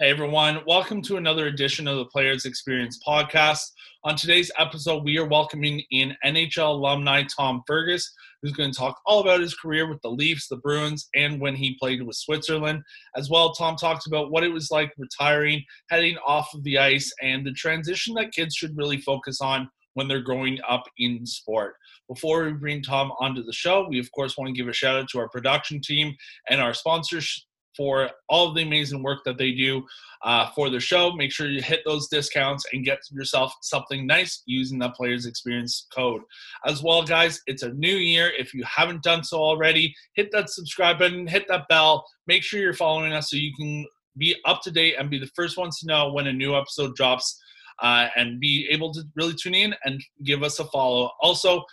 Hey everyone, welcome to another edition of the Players Experience podcast. On today's episode, we are welcoming in NHL alumni Tom Fergus, who's going to talk all about his career with the Leafs, the Bruins, and when he played with Switzerland. As well, Tom talks about what it was like retiring, heading off of the ice, and the transition that kids should really focus on when they're growing up in sport. Before we bring Tom onto the show, we of course want to give a shout out to our production team and our sponsors for all of the amazing work that they do uh, for the show. Make sure you hit those discounts and get yourself something nice using the Players Experience code. As well, guys, it's a new year. If you haven't done so already, hit that subscribe button, hit that bell. Make sure you're following us so you can be up to date and be the first ones to know when a new episode drops. Uh, and be able to really tune in and give us a follow. Also,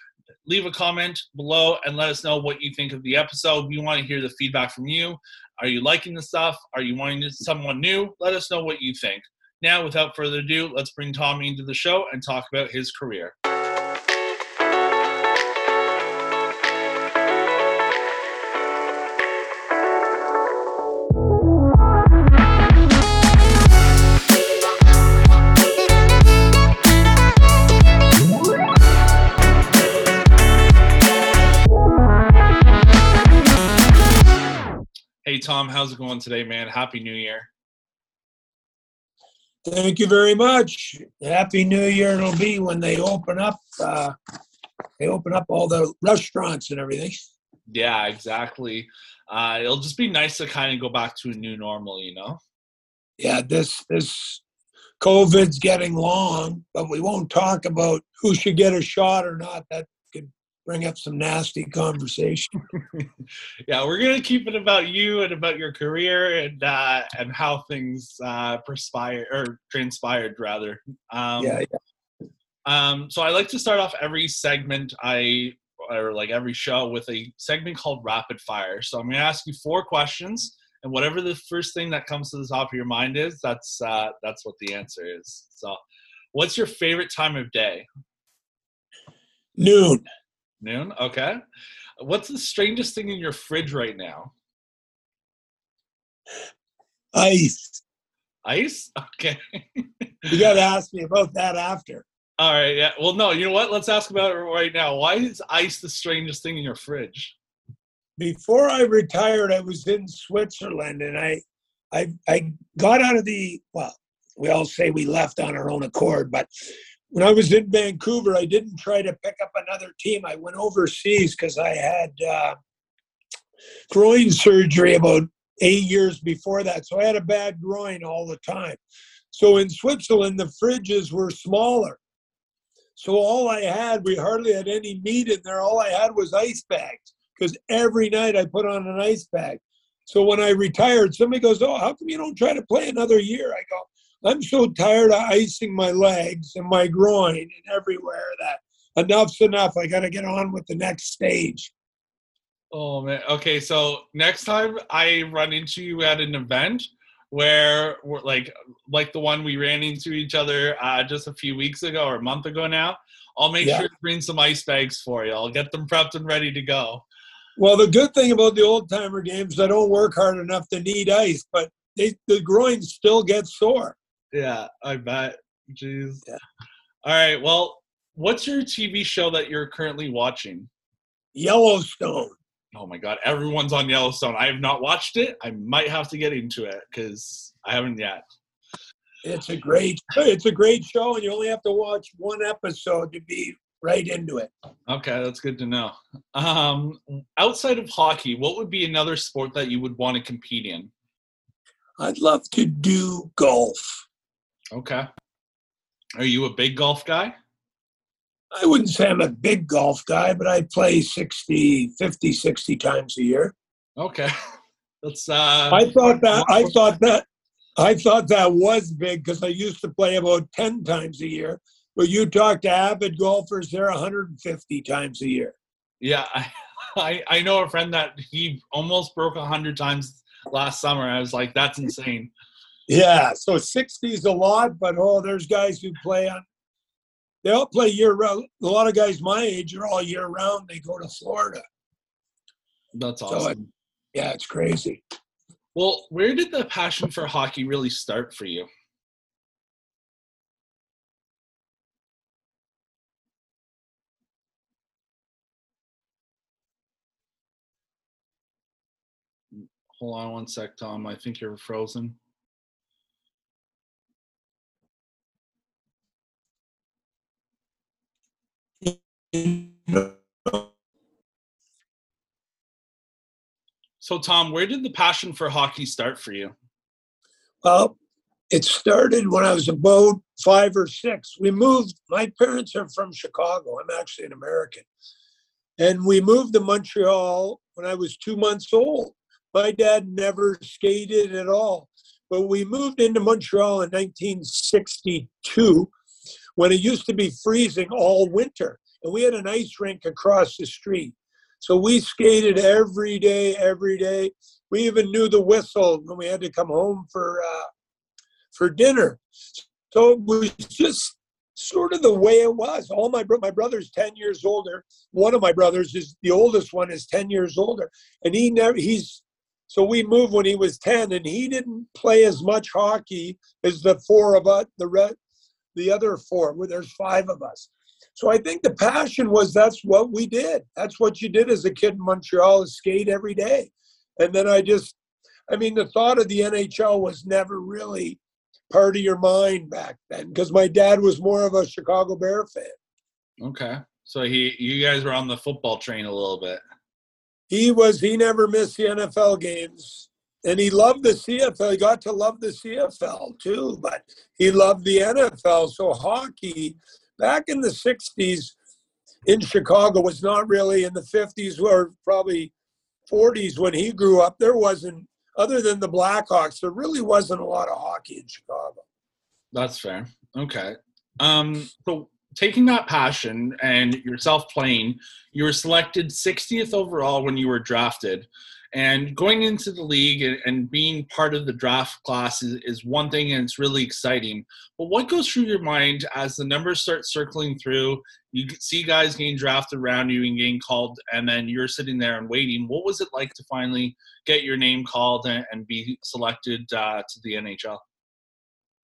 leave a comment below and let us know what you think of the episode. We want to hear the feedback from you. Are you liking the stuff? Are you wanting someone new? Let us know what you think. Now, without further ado, let's bring Tommy into the show and talk about his career. Tom, how's it going today, man? Happy New Year. Thank you very much. Happy New Year it'll be when they open up. Uh, they open up all the restaurants and everything. Yeah, exactly. Uh, it'll just be nice to kind of go back to a new normal, you know. Yeah, this this COVID's getting long, but we won't talk about who should get a shot or not. That bring up some nasty conversation. yeah, we're gonna keep it about you and about your career and uh, and how things uh, perspire or transpired rather. Um, yeah, yeah. Um, so I like to start off every segment I or like every show with a segment called rapid fire. So I'm gonna ask you four questions, and whatever the first thing that comes to the top of your mind is, that's uh, that's what the answer is. So, what's your favorite time of day? Noon. Noon. Okay. What's the strangest thing in your fridge right now? Ice. Ice. Okay. you got to ask me about that after. All right. Yeah. Well, no. You know what? Let's ask about it right now. Why is ice the strangest thing in your fridge? Before I retired, I was in Switzerland, and I, I, I got out of the well. We all say we left on our own accord, but when I was in Vancouver, I didn't try to pick up another team. I went overseas because I had uh, groin surgery about eight years before that. So I had a bad groin all the time. So in Switzerland, the fridges were smaller. So all I had, we hardly had any meat in there. All I had was ice bags because every night I put on an ice bag. So when I retired, somebody goes, Oh, how come you don't try to play another year? I go, I'm so tired of icing my legs and my groin and everywhere that enough's enough. I got to get on with the next stage. Oh man. Okay, so next time I run into you at an event where we're like like the one we ran into each other uh, just a few weeks ago or a month ago now, I'll make yeah. sure to bring some ice bags for you. I'll get them prepped and ready to go. Well, the good thing about the old timer games, I don't work hard enough to need ice, but they, the groin still gets sore. Yeah, I bet. Jeez. Yeah. All right. Well, what's your TV show that you're currently watching? Yellowstone. Oh my god, everyone's on Yellowstone. I have not watched it. I might have to get into it because I haven't yet. It's a great it's a great show and you only have to watch one episode to be right into it. Okay, that's good to know. Um, outside of hockey, what would be another sport that you would want to compete in? I'd love to do golf. Okay. Are you a big golf guy? I wouldn't say I'm a big golf guy, but I play 60, 50, 60 times a year. Okay. That's uh I thought that I thought that I thought that was big because I used to play about 10 times a year. But you talk to avid golfers, they're 150 times a year. Yeah, I, I, I know a friend that he almost broke 100 times last summer. I was like, that's insane. Yeah, so 60s a lot, but oh, there's guys who play on. They all play year round. A lot of guys my age are all year round. They go to Florida. That's awesome. So yeah, it's crazy. Well, where did the passion for hockey really start for you? Hold on one sec, Tom. I think you're frozen. So, Tom, where did the passion for hockey start for you? Well, it started when I was about five or six. We moved, my parents are from Chicago. I'm actually an American. And we moved to Montreal when I was two months old. My dad never skated at all. But we moved into Montreal in 1962 when it used to be freezing all winter. And we had an ice rink across the street. So we skated every day, every day. We even knew the whistle when we had to come home for uh, for dinner. So it was just sort of the way it was. All my bro- my brother's ten years older. One of my brothers is the oldest one is ten years older, and he never he's. So we moved when he was ten, and he didn't play as much hockey as the four of us. The red, the other four. Where there's five of us. So I think the passion was that's what we did. That's what you did as a kid in Montreal is skate every day. And then I just, I mean, the thought of the NHL was never really part of your mind back then because my dad was more of a Chicago Bear fan. Okay. So he, you guys were on the football train a little bit. He was, he never missed the NFL games and he loved the CFL. He got to love the CFL too, but he loved the NFL. So hockey, back in the 60s in Chicago was not really in the 50s or probably 40s when he grew up. There wasn't, other than the Blackhawks, there really wasn't a lot of hockey in Chicago. That's fair. Okay. Um, so taking that passion and yourself playing, you were selected 60th overall when you were drafted. And going into the league and, and being part of the draft class is, is, one thing and it's really exciting. But what goes through your mind as the numbers start circling through? You see guys getting drafted around you and getting called, and then you're sitting there and waiting. What was it like to finally get your name called and, and be selected uh, to the NHL?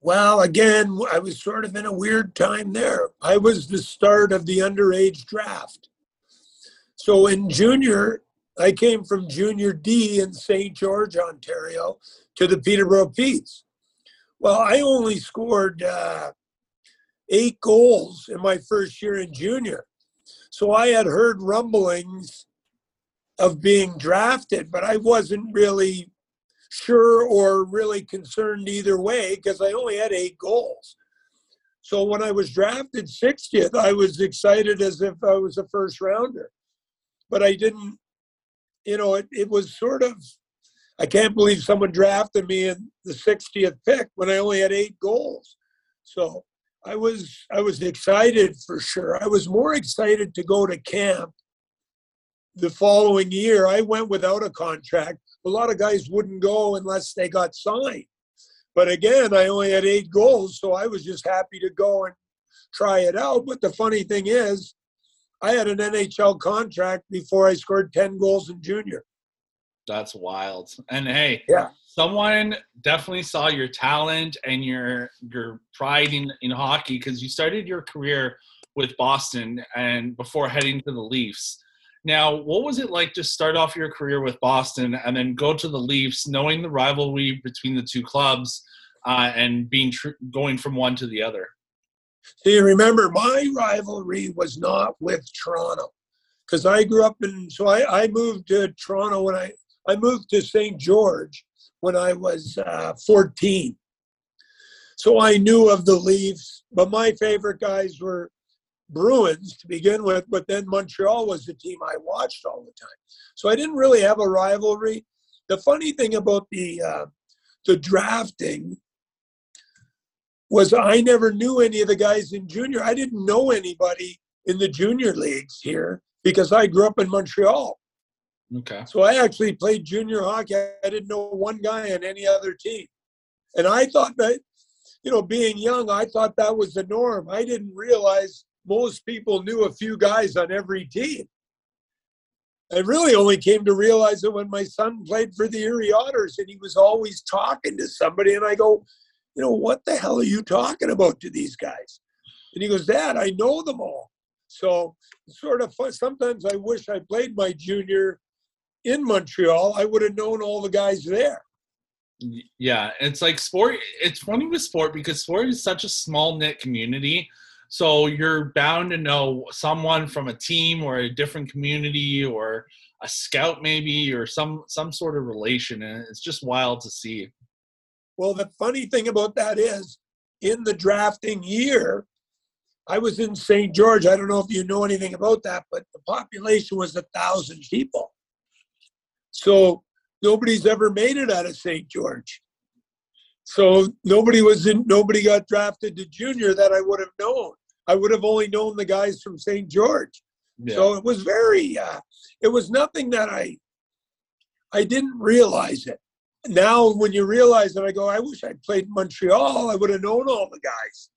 Well, again, I was sort of in a weird time there. I was the start of the underage draft. So in junior, I came from junior D in St. George, Ontario, to the Peterborough Petes. Well, I only scored uh, eight goals in my first year in junior. So I had heard rumblings of being drafted, but I wasn't really sure or really concerned either way because I only had eight goals. So when I was drafted 60th, I was excited as if I was a first rounder. But I didn't you know, it, it was sort of, I can't believe someone drafted me in the 60th pick when I only had eight goals. So I was, I was excited for sure. I was more excited to go to camp the following year. I went without a contract. A lot of guys wouldn't go unless they got signed. But again, I only had eight goals, so I was just happy to go and try it out. But the funny thing is, I had an NHL contract before I scored 10 goals in junior. That's wild. And hey, yeah. someone definitely saw your talent and your your pride in, in hockey because you started your career with Boston and before heading to the Leafs. Now, what was it like to start off your career with Boston and then go to the Leafs, knowing the rivalry between the two clubs uh, and being tr- going from one to the other? You remember, my rivalry was not with Toronto because I grew up in, so I, I moved to Toronto when I, I moved to St. George when I was uh, 14. So I knew of the Leafs, but my favorite guys were Bruins to begin with, but then Montreal was the team I watched all the time. So I didn't really have a rivalry. The funny thing about the uh, the drafting was I never knew any of the guys in junior. I didn't know anybody in the junior leagues here because I grew up in Montreal. Okay. So I actually played junior hockey. I didn't know one guy on any other team. And I thought that, you know, being young, I thought that was the norm. I didn't realize most people knew a few guys on every team. I really only came to realize it when my son played for the Erie Otters and he was always talking to somebody. And I go, you know, what the hell are you talking about to these guys? And he goes, Dad, I know them all. So sort of fun. sometimes I wish I played my junior in Montreal. I would have known all the guys there. Yeah, it's like sport. It's funny with sport because sport is such a small knit community. So you're bound to know someone from a team or a different community or a scout maybe or some some sort of relation, and it's just wild to see. Well, the funny thing about that is, in the drafting year, I was in St. George. I don't know if you know anything about that, but the population was a thousand people. So nobody's ever made it out of St. George. So nobody was in, nobody got drafted to junior that I would have known. I would have only known the guys from St. George. Yeah. So it was very, uh, it was nothing that I, I didn't realize it. Now, when you realize that I go, I wish I'd played Montreal. I would have known all the guys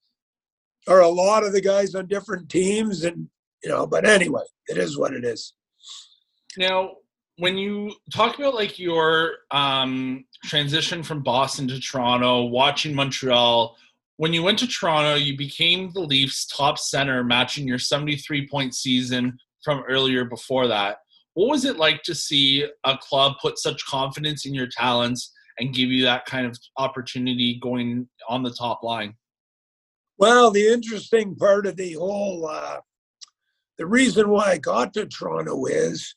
or a lot of the guys on different teams. And, you know, but anyway, it is what it is. Now, when you talk about like your um, transition from Boston to Toronto, watching Montreal, when you went to Toronto, you became the Leafs' top center, matching your 73 point season from earlier before that. What was it like to see a club put such confidence in your talents and give you that kind of opportunity going on the top line? Well, the interesting part of the whole, uh, the reason why I got to Toronto is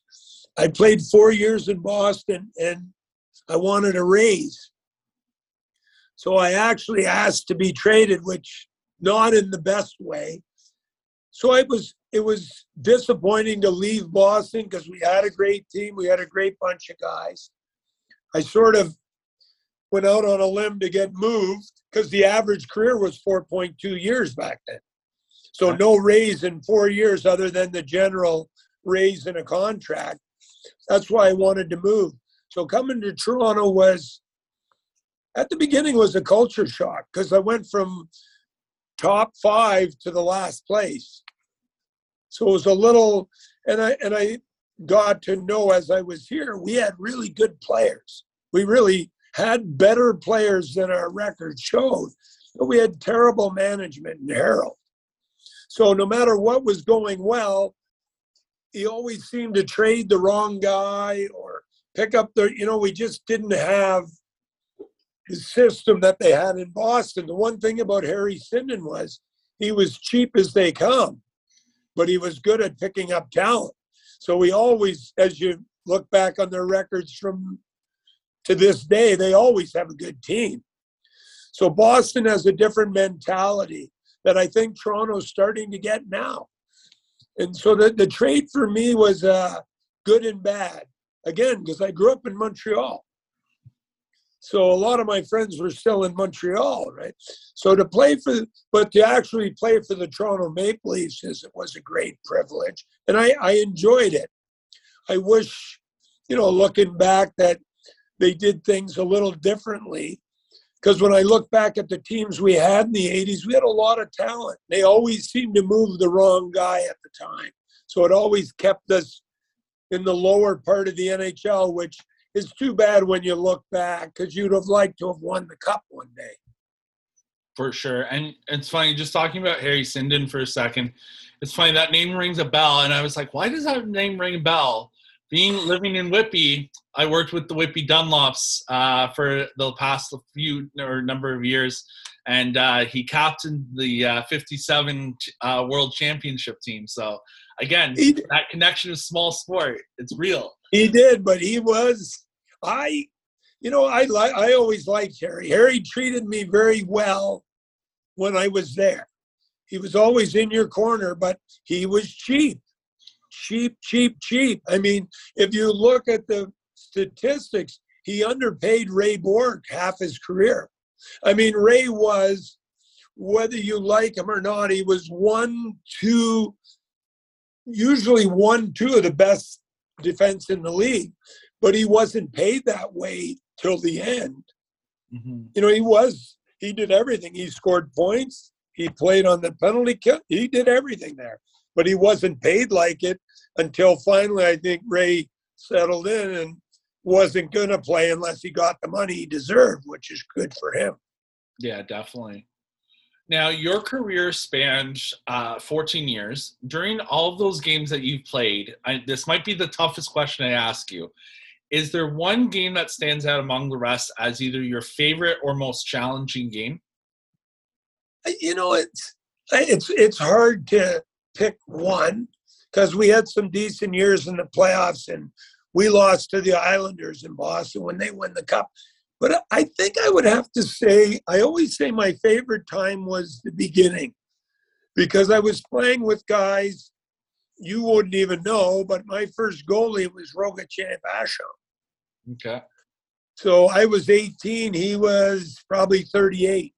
I played four years in Boston and I wanted a raise. So I actually asked to be traded, which not in the best way. So it was it was disappointing to leave Boston because we had a great team, we had a great bunch of guys. I sort of went out on a limb to get moved because the average career was 4.2 years back then. So no raise in four years other than the general raise in a contract. That's why I wanted to move. So coming to Toronto was, at the beginning, was a culture shock because I went from top five to the last place. So it was a little, and I and I got to know as I was here, we had really good players. We really had better players than our record showed. But we had terrible management in Harold. So no matter what was going well, he always seemed to trade the wrong guy or pick up the, you know, we just didn't have the system that they had in Boston. The one thing about Harry Sinden was he was cheap as they come, but he was good at picking up talent. So we always, as you look back on their records from to this day, they always have a good team. So Boston has a different mentality that I think Toronto's starting to get now and so the, the trade for me was uh, good and bad again because i grew up in montreal so a lot of my friends were still in montreal right so to play for but to actually play for the toronto maple leafs is, it was a great privilege and I, I enjoyed it i wish you know looking back that they did things a little differently because when I look back at the teams we had in the 80s, we had a lot of talent. They always seemed to move the wrong guy at the time. So it always kept us in the lower part of the NHL, which is too bad when you look back because you'd have liked to have won the cup one day. For sure. And it's funny, just talking about Harry Sinden for a second, it's funny that name rings a bell. And I was like, why does that name ring a bell? Being living in Whitby, I worked with the Whitby Dunlops uh, for the past few or number of years, and uh, he captained the uh, '57 uh, World Championship team. So again, that connection is small sport. It's real. He did, but he was I. You know, I like. I always liked Harry. Harry treated me very well when I was there. He was always in your corner, but he was cheap cheap, cheap, cheap. I mean, if you look at the statistics, he underpaid Ray Bourque half his career. I mean, Ray was, whether you like him or not, he was one, two, usually one, two of the best defense in the league, but he wasn't paid that way till the end. Mm-hmm. You know, he was, he did everything. He scored points. He played on the penalty kill. He did everything there. But he wasn't paid like it until finally I think Ray settled in and wasn't going to play unless he got the money he deserved, which is good for him. Yeah, definitely. Now, your career spanned uh, 14 years. During all of those games that you've played, I, this might be the toughest question I ask you. Is there one game that stands out among the rest as either your favorite or most challenging game? You know, it's it's it's hard to pick one because we had some decent years in the playoffs and we lost to the Islanders in Boston when they won the cup. But I think I would have to say, I always say my favorite time was the beginning because I was playing with guys you wouldn't even know, but my first goalie was Rogatien Vachon. Okay. So I was 18, he was probably 38.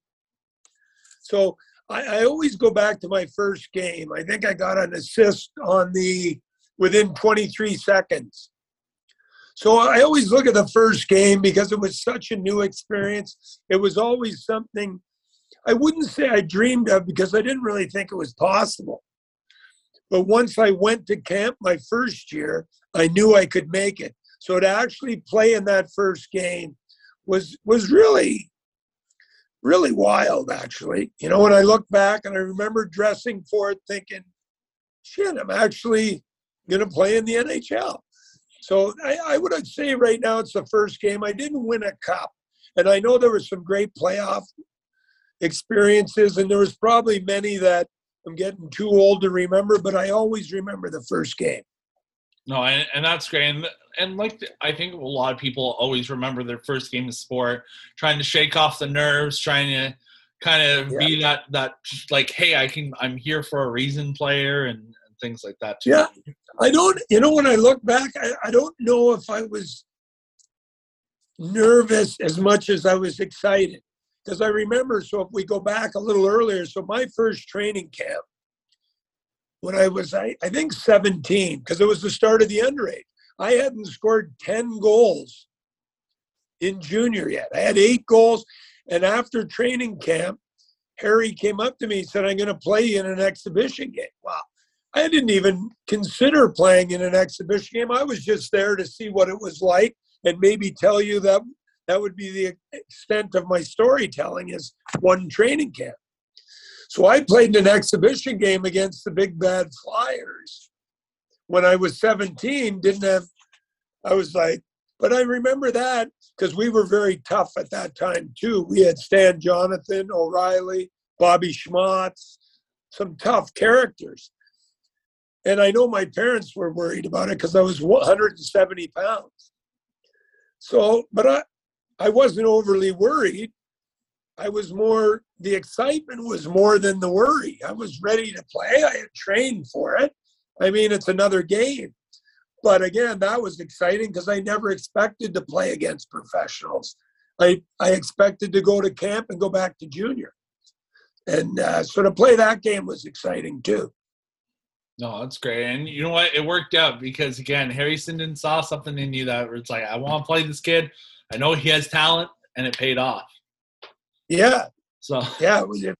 So I, I, always go back to my first game. I think I got an assist on the within 23 seconds. So I always look at the first game because it was such a new experience. It was always something I wouldn't say I dreamed of because I didn't really think it was possible. But once I went to camp my first year, I knew I could make it. So to actually play in that first game was was really really wild actually. You know, when I look back and I remember dressing for it thinking, shit, I'm actually gonna play in the NHL. So I, I would say right now it's the first game. I didn't win a cup, and I know there were some great playoff experiences, and there was probably many that I'm getting too old to remember, but I always remember the first game. No, and, and that's great. And, and like I think a lot of people always remember their first game of sport, trying to shake off the nerves, trying to kind of yeah. be that that like, hey, I can I'm here for a reason player and, and things like that too. Yeah. I don't, you know, when I look back, I, I don't know if I was nervous as much as I was excited. Because I remember, so if we go back a little earlier, so my first training camp, when I was, I, I think 17, because it was the start of the underage, I hadn't scored 10 goals in junior yet. I had eight goals. And after training camp, Harry came up to me and said, I'm going to play in an exhibition game. Wow. I didn't even consider playing in an exhibition game. I was just there to see what it was like and maybe tell you that that would be the extent of my storytelling is one training camp. So I played in an exhibition game against the Big Bad Flyers when I was 17. Didn't have, I was like, but I remember that because we were very tough at that time too. We had Stan Jonathan, O'Reilly, Bobby Schmautz, some tough characters. And I know my parents were worried about it because I was 170 pounds. So, but I, I wasn't overly worried. I was more, the excitement was more than the worry. I was ready to play. I had trained for it. I mean, it's another game. But again, that was exciting because I never expected to play against professionals. I, I expected to go to camp and go back to junior. And uh, so to play that game was exciting too. No, that's great. And you know what? It worked out because again, Harry Sinden saw something in you that it's like, I want to play this kid. I know he has talent, and it paid off. Yeah. So yeah.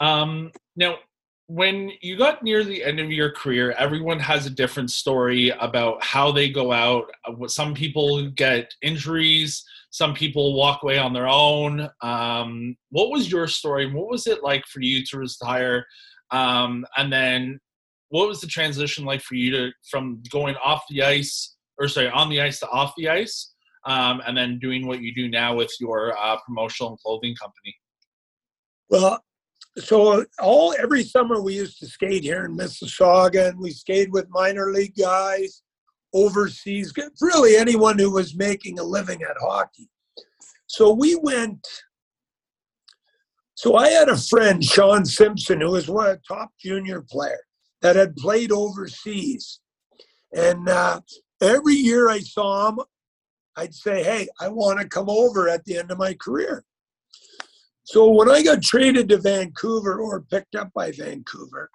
Um. Now, when you got near the end of your career, everyone has a different story about how they go out. Some people get injuries. Some people walk away on their own. Um, what was your story? What was it like for you to retire? Um, and then what was the transition like for you to from going off the ice or sorry on the ice to off the ice um, and then doing what you do now with your uh, promotional and clothing company well so all every summer we used to skate here in mississauga and we skated with minor league guys overseas really anyone who was making a living at hockey so we went so i had a friend sean simpson who was one a top junior player that had played overseas. And uh, every year I saw him, I'd say, Hey, I want to come over at the end of my career. So when I got traded to Vancouver or picked up by Vancouver,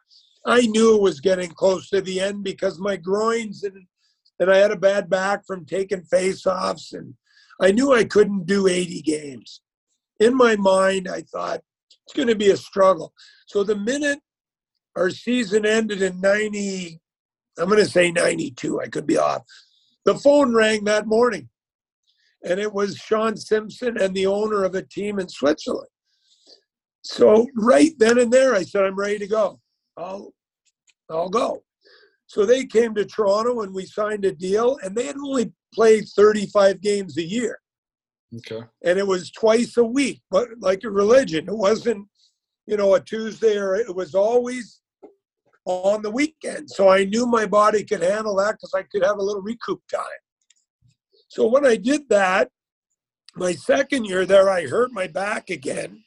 I knew it was getting close to the end because my groins and and I had a bad back from taking face-offs and I knew I couldn't do 80 games. In my mind, I thought it's going to be a struggle. So the minute our season ended in 90, I'm going to say 92. I could be off. The phone rang that morning, and it was Sean Simpson and the owner of a team in Switzerland. So right then and there, I said, I'm ready to go. I'll, I'll go. So they came to Toronto and we signed a deal, and they had only played 35 games a year. Okay. And it was twice a week, but like a religion. It wasn't, you know, a Tuesday or it was always on the weekend. So I knew my body could handle that because I could have a little recoup time. So when I did that, my second year there, I hurt my back again.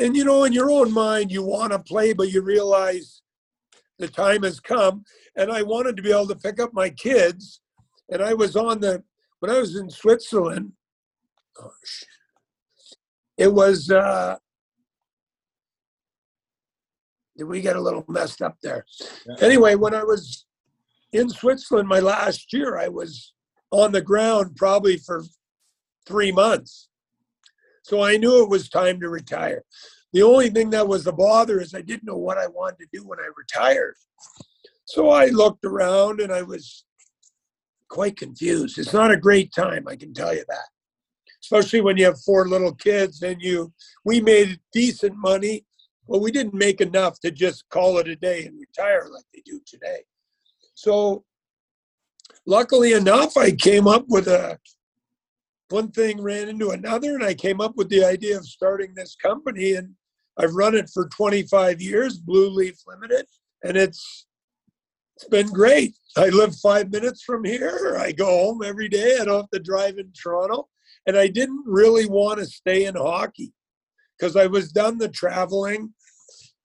And you know, in your own mind, you want to play, but you realize the time has come. And I wanted to be able to pick up my kids. And I was on the, when I was in Switzerland, oh, it was, uh, we get a little messed up there. Yeah. Anyway, when I was in Switzerland my last year, I was on the ground probably for three months. So I knew it was time to retire. The only thing that was a bother is I didn't know what I wanted to do when I retired. So I looked around and I was quite confused. It's not a great time, I can tell you that. Especially when you have four little kids and you we made decent money but we didn't make enough to just call it a day and retire like they do today. So, luckily enough, I came up with a one thing ran into another, and I came up with the idea of starting this company. And I've run it for 25 years, Blue Leaf Limited, and it's it's been great. I live five minutes from here. I go home every day. I don't have to drive in Toronto. And I didn't really want to stay in hockey because I was done the traveling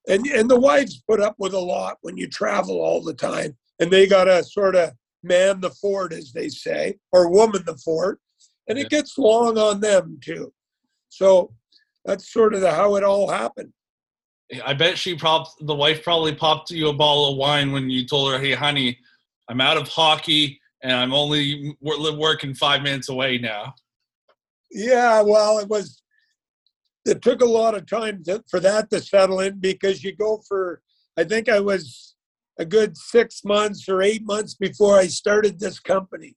and and the wives put up with a lot when you travel all the time and they gotta sort of man the fort as they say or woman the fort and it gets long on them too. So that's sort of the, how it all happened. I bet she popped the wife probably popped you a bottle of wine when you told her hey honey i'm out of hockey and i'm only working five minutes away now. Yeah well it was it took a lot of time to, for that to settle in because you go for i think i was a good six months or eight months before i started this company.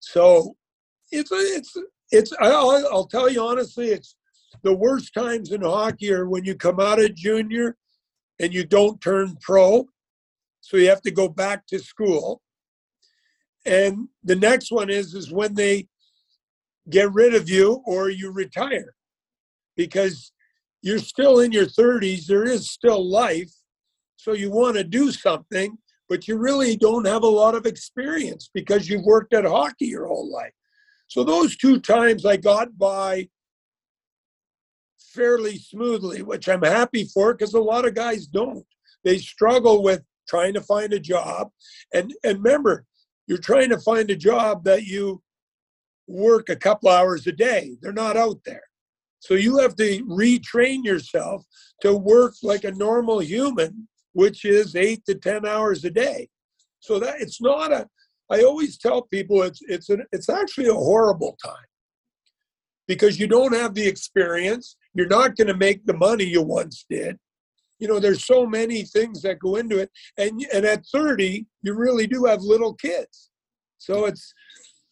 So it's it's it's I'll, I'll tell you honestly it's the worst times in hockey are when you come out of junior and you don't turn pro so you have to go back to school and the next one is is when they get rid of you or you retire because you're still in your 30s, there is still life. So you want to do something, but you really don't have a lot of experience because you've worked at hockey your whole life. So those two times I got by fairly smoothly, which I'm happy for because a lot of guys don't. They struggle with trying to find a job. And and remember, you're trying to find a job that you work a couple hours a day. They're not out there. So you have to retrain yourself to work like a normal human, which is eight to 10 hours a day. So that it's not a, I always tell people it's, it's, an, it's actually a horrible time because you don't have the experience. You're not going to make the money you once did. You know, there's so many things that go into it. And, and at 30, you really do have little kids. So it's,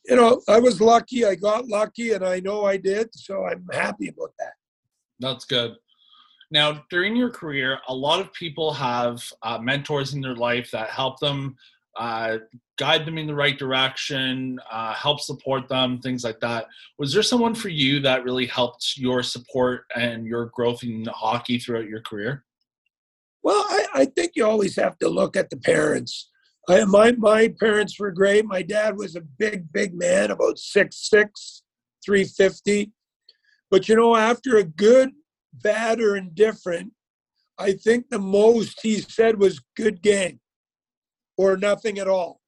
you know, I was lucky. I got lucky, and I know I did. So I'm happy about that. That's good. Now, during your career, a lot of people have uh, mentors in their life that help them, uh, guide them in the right direction, uh, help support them, things like that. Was there someone for you that really helped your support and your growth in hockey throughout your career? Well, I, I think you always have to look at the parents. I, my my parents were great. My dad was a big, big man, about six six, three fifty. But you know, after a good, bad, or indifferent, I think the most he said was good game or nothing at all.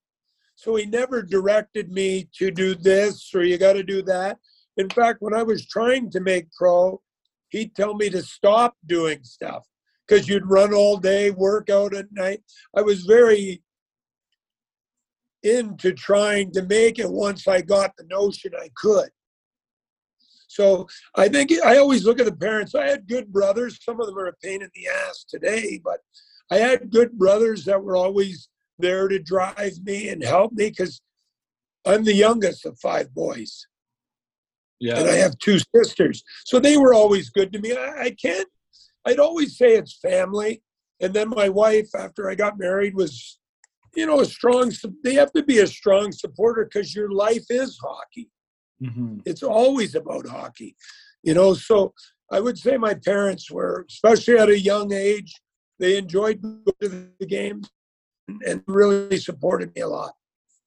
So he never directed me to do this or you got to do that. In fact, when I was trying to make pro, he'd tell me to stop doing stuff because you'd run all day, work out at night. I was very into trying to make it once I got the notion I could. So I think I always look at the parents. I had good brothers. Some of them are a pain in the ass today, but I had good brothers that were always there to drive me and help me because I'm the youngest of five boys. Yeah. And I have two sisters. So they were always good to me. I, I can't, I'd always say it's family. And then my wife, after I got married, was, you know, a strong, they have to be a strong supporter because your life is hockey. Mm-hmm. It's always about hockey, you know. So I would say my parents were, especially at a young age, they enjoyed the games and really supported me a lot.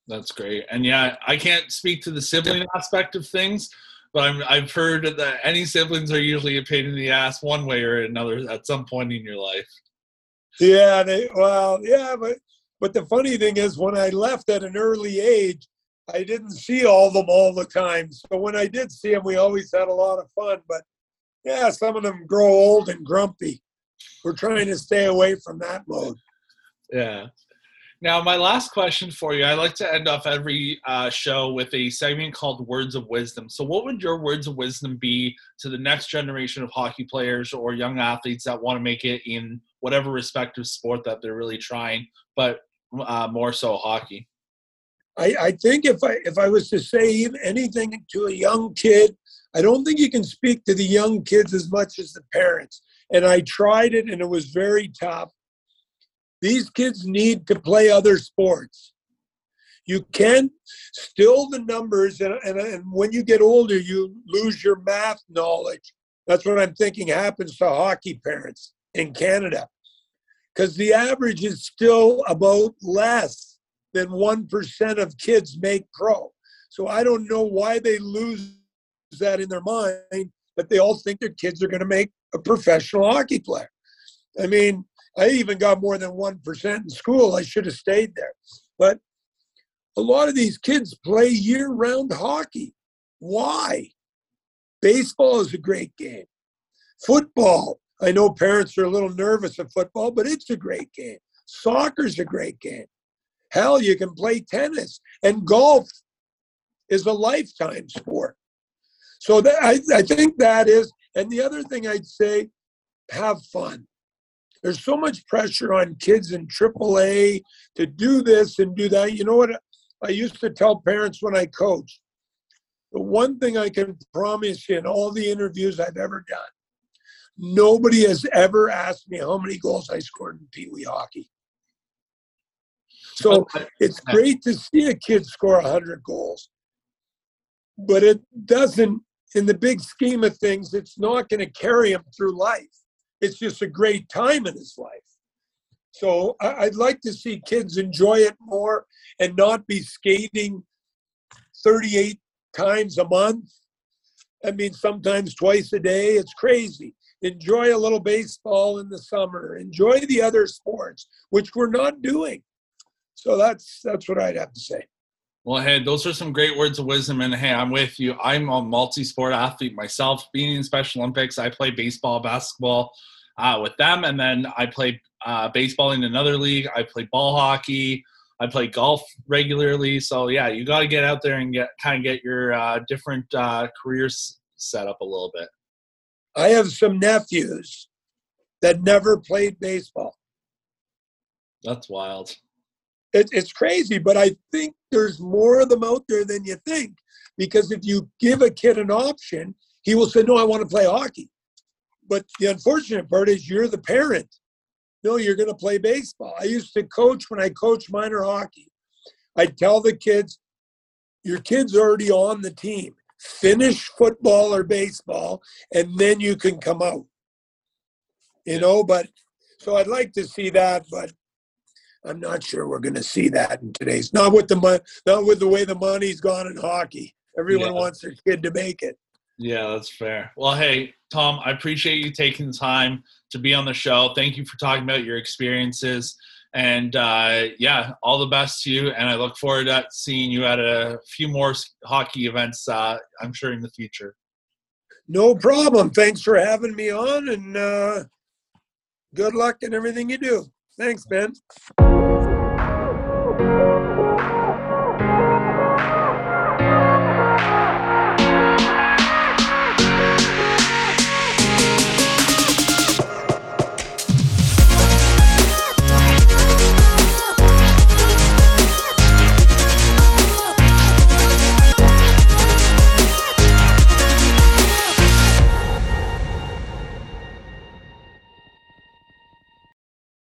That's great. And yeah, I can't speak to the sibling aspect of things, but I'm, I've heard that any siblings are usually a pain in the ass one way or another at some point in your life. Yeah, they, well, yeah, but but the funny thing is, when I left at an early age, I didn't see all of them all the time. So when I did see them, we always had a lot of fun. But yeah, some of them grow old and grumpy. We're trying to stay away from that mode. Yeah. Now, my last question for you I like to end off every uh, show with a segment called Words of Wisdom. So, what would your words of wisdom be to the next generation of hockey players or young athletes that want to make it in whatever respective sport that they're really trying, but uh, more so hockey? I, I think if I if I was to say anything to a young kid, I don't think you can speak to the young kids as much as the parents. And I tried it, and it was very tough. These kids need to play other sports. You can still the numbers, and, and, and when you get older, you lose your math knowledge. That's what I'm thinking happens to hockey parents in Canada. Because the average is still about less than 1% of kids make pro. So I don't know why they lose that in their mind, but they all think their kids are going to make a professional hockey player. I mean, I even got more than 1% in school. I should have stayed there. But a lot of these kids play year round hockey. Why? Baseball is a great game. Football, I know parents are a little nervous of football, but it's a great game. Soccer's a great game. Hell, you can play tennis and golf is a lifetime sport. So that, I, I think that is, and the other thing I'd say, have fun. There's so much pressure on kids in AAA to do this and do that. You know what I used to tell parents when I coach? The one thing I can promise you in all the interviews I've ever done, nobody has ever asked me how many goals I scored in Pee Wee hockey. So it's great to see a kid score 100 goals, but it doesn't, in the big scheme of things, it's not going to carry him through life it's just a great time in his life. So I'd like to see kids enjoy it more and not be skating 38 times a month. I mean, sometimes twice a day. It's crazy. Enjoy a little baseball in the summer. Enjoy the other sports, which we're not doing. So that's that's what I'd have to say. Well, hey, those are some great words of wisdom. And hey, I'm with you. I'm a multi sport athlete myself. Being in Special Olympics, I play baseball, basketball, uh, with them, and then I play uh, baseball in another league. I play ball hockey. I play golf regularly. So yeah, you got to get out there and get kind of get your uh, different uh, careers set up a little bit. I have some nephews that never played baseball. That's wild. It, it's crazy, but I think there's more of them out there than you think. Because if you give a kid an option, he will say, "No, I want to play hockey." But the unfortunate part is you're the parent. No, you're going to play baseball. I used to coach when I coached minor hockey. I tell the kids, your kid's already on the team. Finish football or baseball, and then you can come out. You know, but so I'd like to see that, but I'm not sure we're going to see that in today's. Not with the money, not with the way the money's gone in hockey. Everyone yeah. wants their kid to make it. Yeah, that's fair. Well, hey, Tom, I appreciate you taking the time to be on the show. Thank you for talking about your experiences. And uh, yeah, all the best to you. And I look forward to seeing you at a few more hockey events, uh, I'm sure, in the future. No problem. Thanks for having me on. And uh, good luck in everything you do. Thanks, Ben.